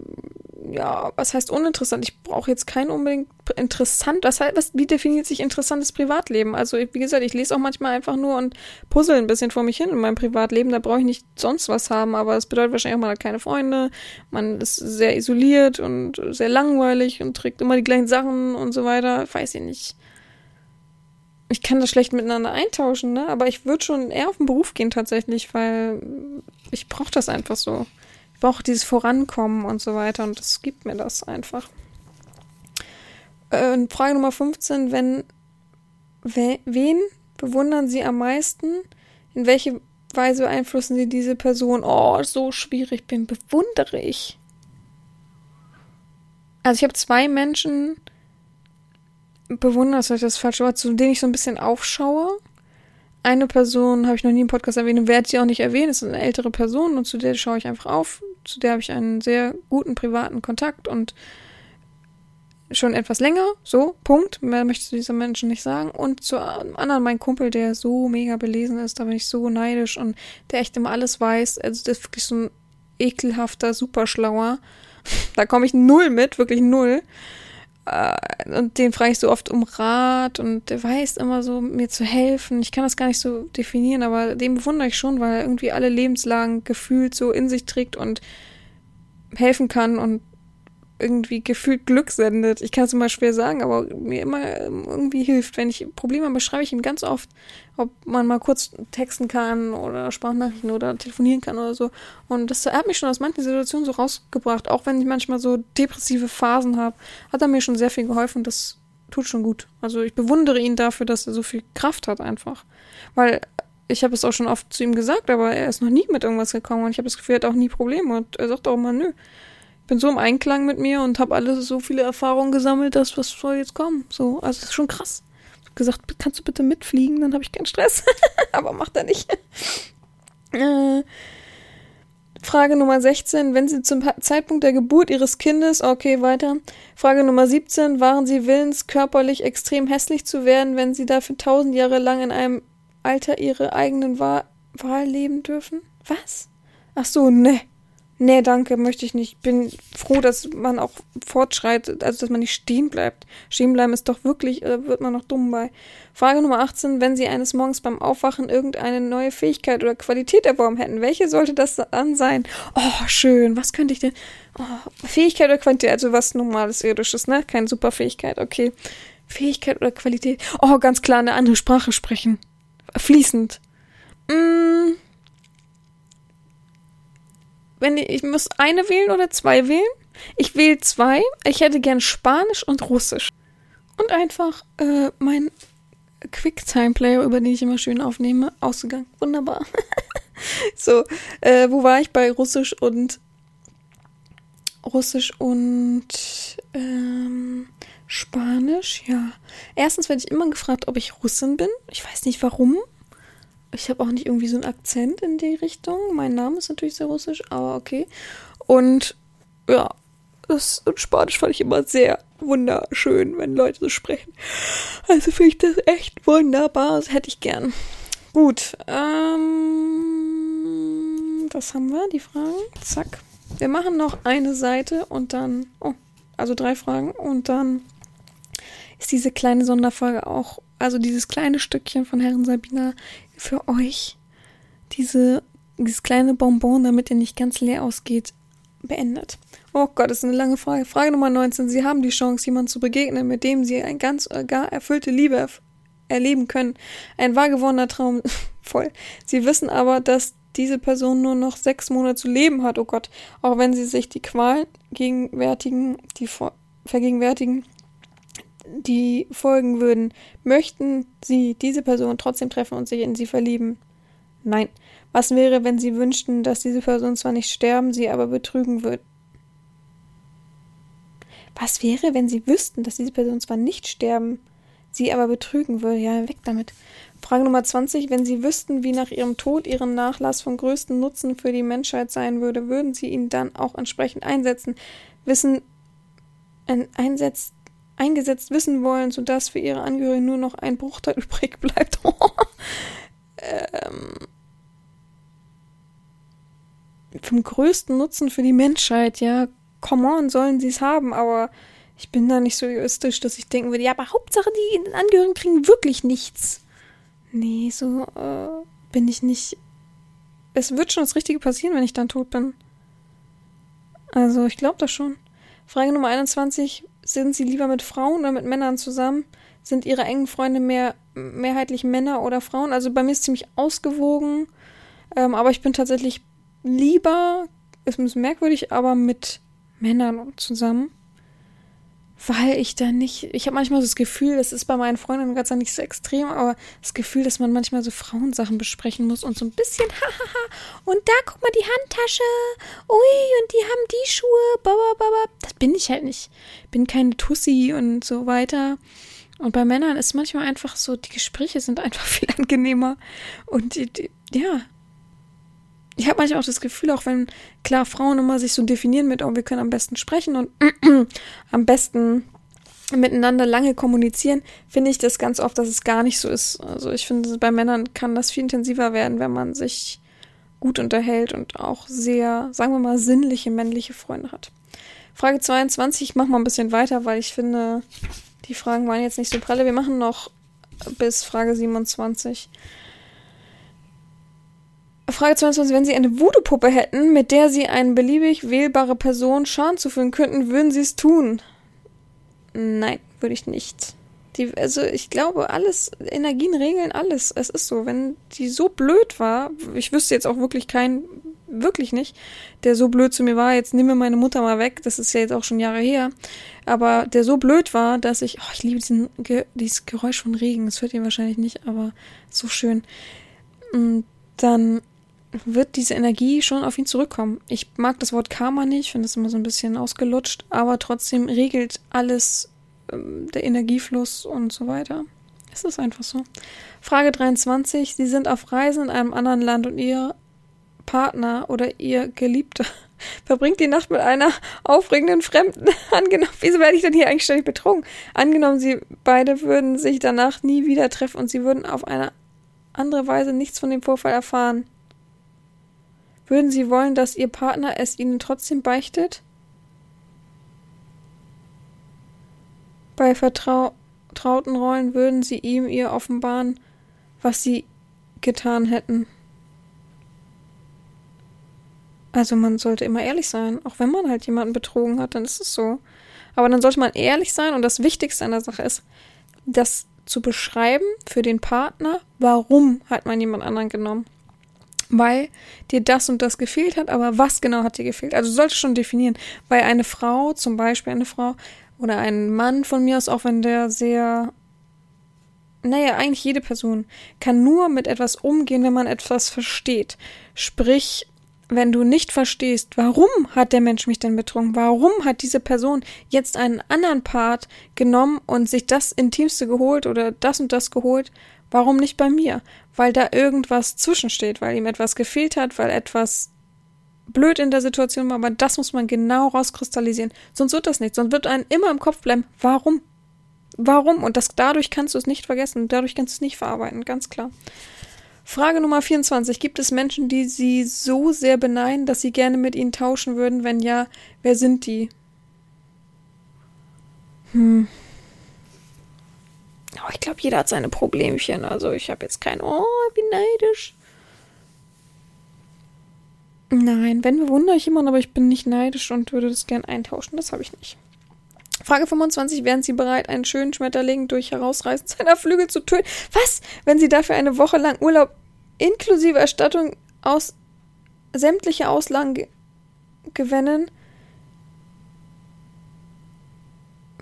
ja, was heißt uninteressant? Ich brauche jetzt kein unbedingt interessant. Was was, wie definiert sich interessantes Privatleben? Also, wie gesagt, ich lese auch manchmal einfach nur und puzzle ein bisschen vor mich hin in meinem Privatleben. Da brauche ich nicht sonst was haben, aber es bedeutet wahrscheinlich auch, man hat keine Freunde, man ist sehr isoliert und sehr langweilig und trägt immer die gleichen Sachen und so weiter. Weiß ich nicht. Ich kann das schlecht miteinander eintauschen, ne? Aber ich würde schon eher auf den Beruf gehen tatsächlich, weil ich brauche das einfach so brauche dieses Vorankommen und so weiter und das gibt mir das einfach. Äh, Frage Nummer 15, wenn we, wen bewundern Sie am meisten? In welche Weise beeinflussen Sie diese Person? Oh, so schwierig bin, bewundere ich. Also ich habe zwei Menschen bewundert, das ist das falsche Wort, zu denen ich so ein bisschen aufschaue eine Person habe ich noch nie im Podcast erwähnt und werde sie auch nicht erwähnen. Es ist eine ältere Person und zu der schaue ich einfach auf. Zu der habe ich einen sehr guten privaten Kontakt und schon etwas länger. So, Punkt. Mehr möchte ich zu dieser Menschen nicht sagen. Und zu einem anderen, mein Kumpel, der so mega belesen ist, da bin ich so neidisch und der echt immer alles weiß. Also, der ist wirklich so ein ekelhafter, superschlauer. Da komme ich null mit, wirklich null. Äh, und den frage ich so oft um Rat und der weiß immer so, mir zu helfen. Ich kann das gar nicht so definieren, aber den bewundere ich schon, weil er irgendwie alle Lebenslagen gefühlt so in sich trägt und helfen kann und irgendwie gefühlt Glück sendet. Ich kann es immer schwer sagen, aber mir immer irgendwie hilft. Wenn ich Probleme habe, schreibe ich ihm ganz oft, ob man mal kurz texten kann oder Sprachnachrichten oder telefonieren kann oder so. Und das hat mich schon aus manchen Situationen so rausgebracht. Auch wenn ich manchmal so depressive Phasen habe, hat er mir schon sehr viel geholfen. Das tut schon gut. Also ich bewundere ihn dafür, dass er so viel Kraft hat einfach. Weil ich habe es auch schon oft zu ihm gesagt, aber er ist noch nie mit irgendwas gekommen und ich habe das Gefühl, er hat auch nie Probleme und er sagt auch immer, nö, bin so im Einklang mit mir und habe alles so viele Erfahrungen gesammelt, dass was soll jetzt kommen. So, also das ist schon krass. Ich hab gesagt, kannst du bitte mitfliegen, dann habe ich keinen Stress. Aber macht er nicht. äh, Frage Nummer 16, wenn Sie zum Zeitpunkt der Geburt Ihres Kindes, okay, weiter. Frage Nummer 17, waren Sie willens, körperlich extrem hässlich zu werden, wenn Sie dafür tausend Jahre lang in einem Alter Ihre eigenen Wahl, Wahl leben dürfen? Was? Ach so, ne. Nee, danke, möchte ich nicht. Bin froh, dass man auch fortschreitet, also dass man nicht stehen bleibt. Stehen bleiben ist doch wirklich, äh, wird man noch dumm bei. Frage Nummer 18. Wenn Sie eines Morgens beim Aufwachen irgendeine neue Fähigkeit oder Qualität erworben hätten, welche sollte das dann sein? Oh, schön. Was könnte ich denn? Oh, Fähigkeit oder Qualität, also was normales irdisches, ne? Keine Superfähigkeit, okay. Fähigkeit oder Qualität? Oh, ganz klar, eine andere Sprache sprechen. Fließend. Mmh wenn ich, ich muss eine wählen oder zwei wählen. Ich wähle zwei. Ich hätte gern Spanisch und Russisch. Und einfach äh, mein Quicktime-Player, über den ich immer schön aufnehme, ausgegangen. Wunderbar. so, äh, wo war ich bei Russisch und Russisch und ähm, Spanisch? Ja. Erstens werde ich immer gefragt, ob ich Russin bin. Ich weiß nicht warum. Ich habe auch nicht irgendwie so einen Akzent in die Richtung. Mein Name ist natürlich sehr russisch, aber okay. Und ja, das und Spanisch fand ich immer sehr wunderschön, wenn Leute so sprechen. Also finde ich das echt wunderbar. Das hätte ich gern. Gut. Ähm, was haben wir? Die Fragen. Zack. Wir machen noch eine Seite und dann. Oh, also drei Fragen und dann ist diese kleine Sonderfolge auch, also dieses kleine Stückchen von Herren Sabina für euch diese, dieses kleine Bonbon, damit ihr nicht ganz leer ausgeht, beendet. Oh Gott, das ist eine lange Frage. Frage Nummer 19. Sie haben die Chance, jemandem zu begegnen, mit dem Sie ein ganz gar erfüllte Liebe erleben können. Ein wahr gewonnener Traum. Voll. Sie wissen aber, dass diese Person nur noch sechs Monate zu leben hat. Oh Gott. Auch wenn Sie sich die Qual gegenwärtigen, die vergegenwärtigen, die folgen würden, möchten Sie diese Person trotzdem treffen und sich in sie verlieben? Nein. Was wäre, wenn Sie wünschten, dass diese Person zwar nicht sterben, sie aber betrügen würde? Was wäre, wenn sie wüssten, dass diese Person zwar nicht sterben, sie aber betrügen würde? Ja, weg damit. Frage Nummer 20. Wenn Sie wüssten, wie nach Ihrem Tod Ihren Nachlass von größtem Nutzen für die Menschheit sein würde, würden Sie ihn dann auch entsprechend einsetzen, wissen, äh, einsetzt, eingesetzt wissen wollen, sodass für Ihre Angehörigen nur noch ein Bruchteil übrig bleibt. ähm, vom größten Nutzen für die Menschheit, ja, come on, sollen sie es haben, aber ich bin da nicht so egoistisch, dass ich denken würde, ja, aber Hauptsache die Angehörigen kriegen wirklich nichts. Nee, so äh, bin ich nicht. Es wird schon das Richtige passieren, wenn ich dann tot bin. Also, ich glaube das schon. Frage Nummer 21. Sind Sie lieber mit Frauen oder mit Männern zusammen? Sind Ihre engen Freunde mehr mehrheitlich Männer oder Frauen? Also bei mir ist ziemlich ausgewogen. Ähm, aber ich bin tatsächlich lieber, ist ein bisschen merkwürdig, aber mit Männern zusammen weil ich da nicht, ich habe manchmal so das Gefühl, das ist bei meinen Freundinnen Dank nicht so extrem, aber das Gefühl, dass man manchmal so Frauensachen besprechen muss und so ein bisschen, hahaha, und da guck mal die Handtasche, ui, und die haben die Schuhe, babababa. Das bin ich halt nicht. Bin keine Tussi und so weiter. Und bei Männern ist manchmal einfach so, die Gespräche sind einfach viel angenehmer. Und die, die, ja, ich habe manchmal auch das Gefühl, auch wenn klar Frauen immer sich so definieren mit, oh, wir können am besten sprechen und am besten miteinander lange kommunizieren, finde ich das ganz oft, dass es gar nicht so ist. Also ich finde, bei Männern kann das viel intensiver werden, wenn man sich gut unterhält und auch sehr, sagen wir mal, sinnliche männliche Freunde hat. Frage 22, ich mache mal ein bisschen weiter, weil ich finde, die Fragen waren jetzt nicht so pralle. Wir machen noch bis Frage 27. Frage 22. Wenn Sie eine Voodoo-Puppe hätten, mit der Sie eine beliebig wählbare Person Schaden zufügen könnten, würden Sie es tun? Nein, würde ich nicht. Die, also ich glaube, alles, Energien regeln alles. Es ist so. Wenn die so blöd war, ich wüsste jetzt auch wirklich keinen, wirklich nicht, der so blöd zu mir war, jetzt nimm mir meine Mutter mal weg, das ist ja jetzt auch schon Jahre her, aber der so blöd war, dass ich, oh, ich liebe diesen, dieses Geräusch von Regen, das hört ihr wahrscheinlich nicht, aber so schön. Und dann wird diese Energie schon auf ihn zurückkommen. Ich mag das Wort Karma nicht, finde es immer so ein bisschen ausgelutscht, aber trotzdem regelt alles ähm, der Energiefluss und so weiter. Es ist einfach so. Frage 23. Sie sind auf Reisen in einem anderen Land und Ihr Partner oder Ihr Geliebter verbringt die Nacht mit einer aufregenden Fremden. Angenommen, wieso werde ich denn hier eigentlich ständig betrogen? Angenommen, Sie beide würden sich danach nie wieder treffen und Sie würden auf eine andere Weise nichts von dem Vorfall erfahren. Würden Sie wollen, dass Ihr Partner es Ihnen trotzdem beichtet? Bei vertrauten Rollen würden Sie ihm ihr offenbaren, was Sie getan hätten. Also man sollte immer ehrlich sein, auch wenn man halt jemanden betrogen hat, dann ist es so. Aber dann sollte man ehrlich sein und das Wichtigste an der Sache ist, das zu beschreiben für den Partner, warum hat man jemand anderen genommen weil dir das und das gefehlt hat, aber was genau hat dir gefehlt? Also du solltest schon definieren, weil eine Frau, zum Beispiel eine Frau oder ein Mann von mir aus, auch wenn der sehr, naja, eigentlich jede Person kann nur mit etwas umgehen, wenn man etwas versteht. Sprich, wenn du nicht verstehst, warum hat der Mensch mich denn betrunken? Warum hat diese Person jetzt einen anderen Part genommen und sich das Intimste geholt oder das und das geholt? Warum nicht bei mir? Weil da irgendwas zwischensteht, weil ihm etwas gefehlt hat, weil etwas blöd in der Situation war, aber das muss man genau rauskristallisieren. Sonst wird das nicht. Sonst wird einem immer im Kopf bleiben, warum? Warum? Und das, dadurch kannst du es nicht vergessen. Dadurch kannst du es nicht verarbeiten, ganz klar. Frage Nummer 24. Gibt es Menschen, die sie so sehr beneiden, dass sie gerne mit ihnen tauschen würden? Wenn ja, wer sind die? Hm. Oh, ich glaube, jeder hat seine Problemchen. Also ich habe jetzt kein, oh, wie neidisch. Nein, wenn bewundere ich jemanden, aber ich bin nicht neidisch und würde das gern eintauschen. Das habe ich nicht. Frage 25. Wären Sie bereit, einen schönen Schmetterling durch Herausreißen seiner Flügel zu töten? Was? Wenn Sie dafür eine Woche lang Urlaub inklusive Erstattung aus sämtliche Auslagen gewinnen?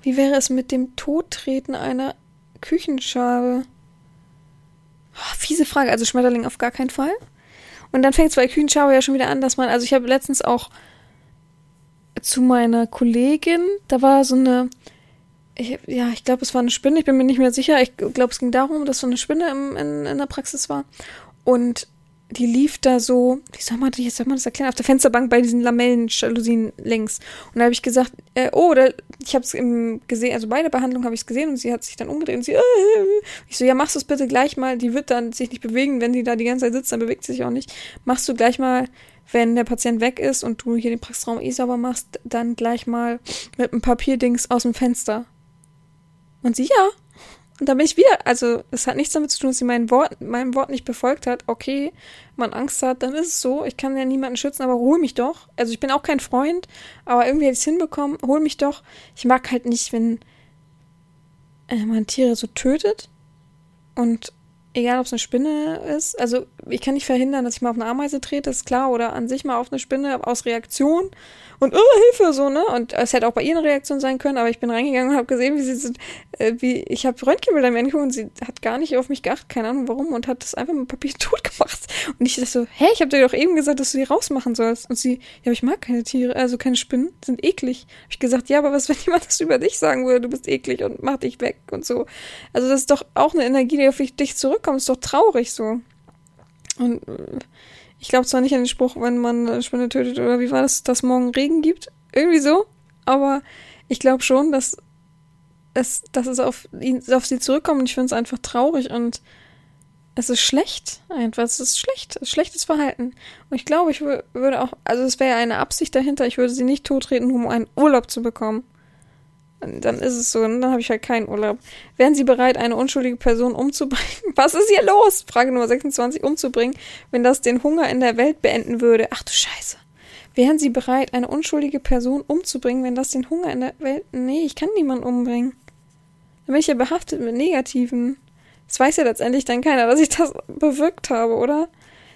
Wie wäre es mit dem Todtreten einer Küchenschabe. Oh, fiese Frage. Also Schmetterling auf gar keinen Fall. Und dann fängt es bei Küchenschabe ja schon wieder an, dass man, also ich habe letztens auch zu meiner Kollegin. Da war so eine, ich, ja, ich glaube, es war eine Spinne. Ich bin mir nicht mehr sicher. Ich glaube, es ging darum, dass so eine Spinne im, in, in der Praxis war. Und die lief da so, wie soll man, wie soll man das erklären, auf der Fensterbank bei diesen Lamellen-Jalousien längs. Und da habe ich gesagt, äh, oh, da, ich habe es gesehen, also bei der Behandlung habe ich es gesehen und sie hat sich dann umgedreht und sie, äh, ich so, ja, machst du es bitte gleich mal, die wird dann sich nicht bewegen, wenn die da die ganze Zeit sitzt, dann bewegt sie sich auch nicht. Machst du gleich mal, wenn der Patient weg ist und du hier den Praxisraum eh sauber machst, dann gleich mal mit einem Papierdings aus dem Fenster. Und sie, ja, und da bin ich wieder, also es hat nichts damit zu tun, dass sie mein Wort, meinem Wort nicht befolgt hat. Okay, man Angst hat, dann ist es so. Ich kann ja niemanden schützen, aber hol mich doch. Also ich bin auch kein Freund, aber irgendwie hätte ich es hinbekommen. Hol mich doch. Ich mag halt nicht, wenn äh, man Tiere so tötet. Und egal, ob es eine Spinne ist. Also ich kann nicht verhindern, dass ich mal auf eine Ameise trete, ist klar. Oder an sich mal auf eine Spinne aus Reaktion und oh, Hilfe, so, ne? Und es hätte auch bei ihr eine Reaktion sein können, aber ich bin reingegangen und habe gesehen, wie sie so, äh, wie, ich habe Röntgenbilder mir angeguckt und sie hat gar nicht auf mich geachtet, keine Ahnung warum, und hat das einfach mit Papier tot gemacht. Und ich dachte so, hä, ich habe dir doch eben gesagt, dass du die rausmachen sollst. Und sie, ja, aber ich mag keine Tiere, also keine Spinnen, sind eklig. Hab ich gesagt, ja, aber was, wenn jemand das über dich sagen würde, du bist eklig und mach dich weg und so. Also das ist doch auch eine Energie, die auf dich zurückkommt, ist doch traurig so. Und äh, ich glaube zwar nicht an den Spruch, wenn man eine Spinne tötet, oder wie war das, dass morgen Regen gibt? Irgendwie so. Aber ich glaube schon, dass es, dass es auf, ihn, auf sie zurückkommt und ich finde es einfach traurig und es ist schlecht. Einfach, es ist schlecht. Es ist schlechtes Verhalten. Und ich glaube, ich würde auch, also es wäre eine Absicht dahinter, ich würde sie nicht totreten, um einen Urlaub zu bekommen dann ist es so, und dann habe ich halt keinen Urlaub. Wären Sie bereit, eine unschuldige Person umzubringen? Was ist hier los? Frage Nummer 26, umzubringen, wenn das den Hunger in der Welt beenden würde. Ach du Scheiße. Wären Sie bereit, eine unschuldige Person umzubringen, wenn das den Hunger in der Welt. Nee, ich kann niemanden umbringen. Dann bin ich ja behaftet mit Negativen. Das weiß ja letztendlich dann keiner, dass ich das bewirkt habe, oder?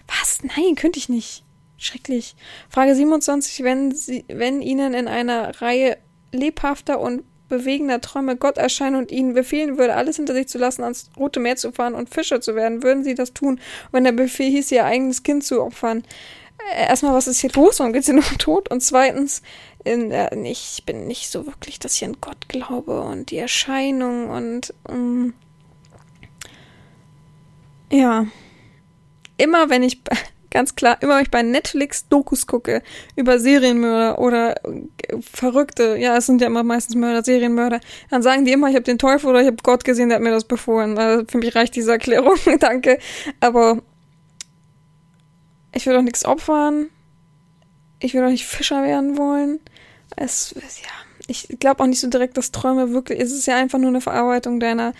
Was? Nein, könnte ich nicht. Schrecklich. Frage 27, wenn Sie, wenn Ihnen in einer Reihe lebhafter und bewegender Träume Gott erscheinen und ihnen befehlen würde, alles hinter sich zu lassen, ans Rote Meer zu fahren und Fischer zu werden, würden sie das tun, wenn der Befehl hieß, ihr eigenes Kind zu opfern. Äh, erstmal, was ist hier los? Warum geht's hier noch tot? Und zweitens, in, äh, ich bin nicht so wirklich, dass ich an Gott glaube und die Erscheinung und ähm, ja. Immer wenn ich Ganz klar, immer wenn ich bei Netflix Dokus gucke über Serienmörder oder äh, Verrückte, ja, es sind ja immer meistens Mörder, Serienmörder, dann sagen die immer, ich habe den Teufel oder ich habe Gott gesehen, der hat mir das befohlen. Also für mich reicht diese Erklärung, danke. Aber ich will doch nichts opfern. Ich will doch nicht Fischer werden wollen. Es, ja, ich glaube auch nicht so direkt, dass Träume wirklich, es ist ja einfach nur eine Verarbeitung deiner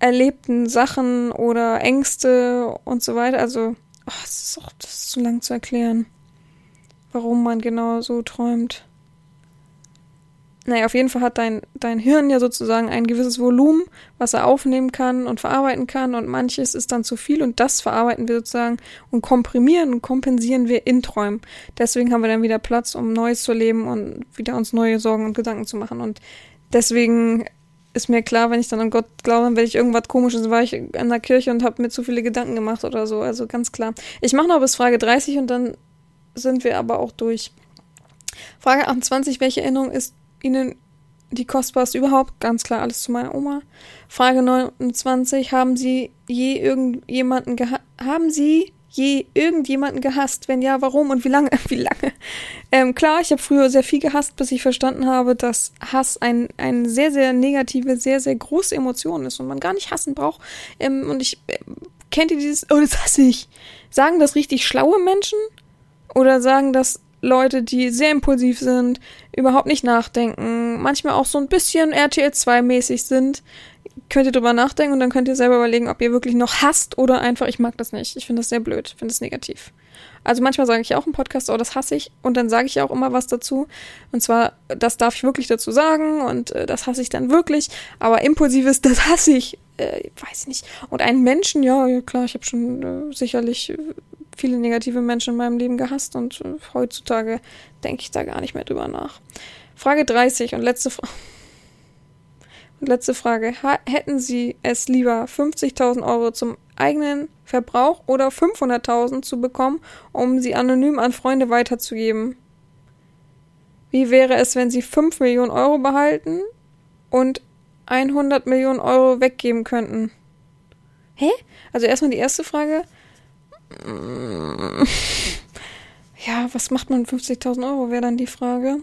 erlebten Sachen oder Ängste und so weiter. Also, Oh, das ist auch das ist zu lang zu erklären, warum man genau so träumt. Naja, auf jeden Fall hat dein, dein Hirn ja sozusagen ein gewisses Volumen, was er aufnehmen kann und verarbeiten kann und manches ist dann zu viel und das verarbeiten wir sozusagen und komprimieren und kompensieren wir in Träumen. Deswegen haben wir dann wieder Platz, um Neues zu leben und wieder uns neue Sorgen und Gedanken zu machen und deswegen ist mir klar, wenn ich dann an Gott glaube, dann werde ich irgendwas komisches, war ich in der Kirche und habe mir zu viele Gedanken gemacht oder so. Also ganz klar. Ich mache noch bis Frage 30 und dann sind wir aber auch durch. Frage 28, welche Erinnerung ist Ihnen die kostbarste überhaupt? Ganz klar, alles zu meiner Oma. Frage 29, haben Sie je irgendjemanden gehabt? Haben Sie je irgendjemanden gehasst? Wenn ja, warum und wie lange? wie lange? Ähm, klar, ich habe früher sehr viel gehasst, bis ich verstanden habe, dass Hass ein, eine sehr, sehr negative, sehr, sehr große Emotion ist und man gar nicht hassen braucht. Ähm, und ich äh, kennt ihr dieses, oh, das hasse ich. Sagen das richtig schlaue Menschen? Oder sagen das Leute, die sehr impulsiv sind, überhaupt nicht nachdenken, manchmal auch so ein bisschen RTL 2 mäßig sind, könnt ihr drüber nachdenken und dann könnt ihr selber überlegen, ob ihr wirklich noch hasst oder einfach, ich mag das nicht. Ich finde das sehr blöd, finde das negativ. Also manchmal sage ich auch im Podcast, oh, das hasse ich. Und dann sage ich auch immer was dazu. Und zwar, das darf ich wirklich dazu sagen und äh, das hasse ich dann wirklich. Aber impulsives, das hasse ich, äh, weiß ich nicht. Und einen Menschen, ja, ja klar, ich habe schon äh, sicherlich viele negative Menschen in meinem Leben gehasst und äh, heutzutage denke ich da gar nicht mehr drüber nach. Frage 30 und letzte Frage. Letzte Frage. hätten Sie es lieber 50.000 Euro zum eigenen Verbrauch oder 500.000 zu bekommen, um sie anonym an Freunde weiterzugeben? Wie wäre es, wenn Sie 5 Millionen Euro behalten und 100 Millionen Euro weggeben könnten? Hä? Also erstmal die erste Frage. Ja, was macht man 50.000 Euro, wäre dann die Frage.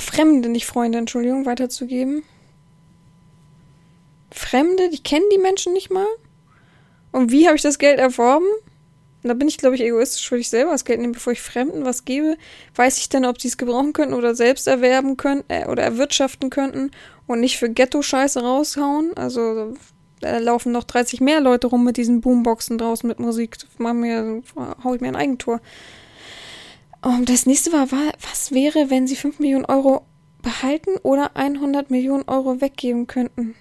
Ach, Fremde, nicht Freunde, Entschuldigung, weiterzugeben. Fremde, die kennen die Menschen nicht mal? Und wie habe ich das Geld erworben? Da bin ich, glaube ich, egoistisch, würde ich selber das Geld nehmen, bevor ich Fremden was gebe. Weiß ich denn, ob sie es gebrauchen könnten oder selbst erwerben können äh, oder erwirtschaften könnten und nicht für Ghetto-Scheiße raushauen? Also, da laufen noch 30 mehr Leute rum mit diesen Boomboxen draußen mit Musik. Mach mir, hau ich mir ein Eigentor. Und das nächste war, was wäre, wenn sie 5 Millionen Euro behalten oder 100 Millionen Euro weggeben könnten?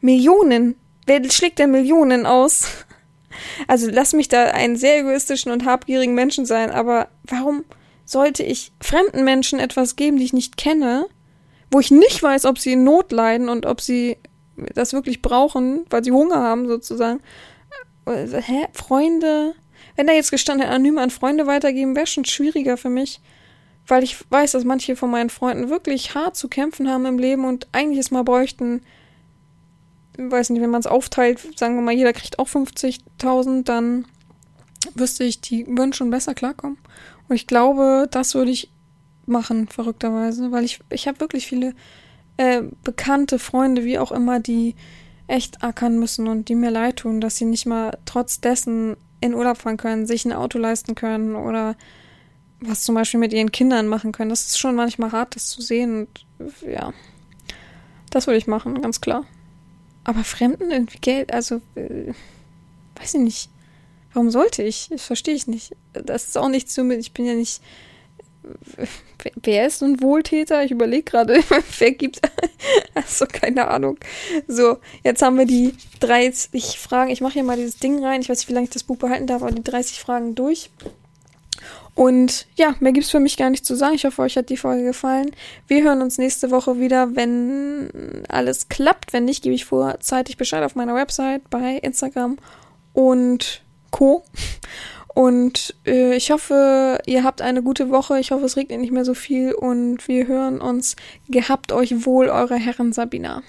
Millionen? Wer schlägt denn Millionen aus? Also lass mich da einen sehr egoistischen und habgierigen Menschen sein, aber warum sollte ich fremden Menschen etwas geben, die ich nicht kenne, wo ich nicht weiß, ob sie in Not leiden und ob sie das wirklich brauchen, weil sie Hunger haben sozusagen. Hä? Freunde? Wenn da jetzt gestanden anonym an Freunde weitergeben, wäre schon schwieriger für mich, weil ich weiß, dass manche von meinen Freunden wirklich hart zu kämpfen haben im Leben und eigentlich es mal bräuchten, weiß nicht, wenn man es aufteilt, sagen wir mal, jeder kriegt auch 50.000, dann wüsste ich, die würden schon besser klarkommen. Und ich glaube, das würde ich machen, verrückterweise, weil ich, ich habe wirklich viele äh, bekannte Freunde, wie auch immer, die echt ackern müssen und die mir leid tun, dass sie nicht mal trotz dessen in Urlaub fahren können, sich ein Auto leisten können oder was zum Beispiel mit ihren Kindern machen können. Das ist schon manchmal hart, das zu sehen. Und ja, das würde ich machen, ganz klar. Aber Fremden irgendwie Geld, also, äh, weiß ich nicht. Warum sollte ich? Das verstehe ich nicht. Das ist auch nicht mir. Ich bin ja nicht. Wer ist ein Wohltäter? Ich überlege gerade, wer gibt. also, keine Ahnung. So, jetzt haben wir die 30 Fragen. Ich mache hier mal dieses Ding rein. Ich weiß nicht, wie lange ich das Buch behalten darf, aber die 30 Fragen durch. Und ja, mehr gibt es für mich gar nicht zu sagen. Ich hoffe, euch hat die Folge gefallen. Wir hören uns nächste Woche wieder, wenn alles klappt. Wenn nicht, gebe ich vorzeitig Bescheid auf meiner Website, bei Instagram und Co. Und äh, ich hoffe, ihr habt eine gute Woche. Ich hoffe, es regnet nicht mehr so viel und wir hören uns. Gehabt euch wohl, eure Herren Sabina.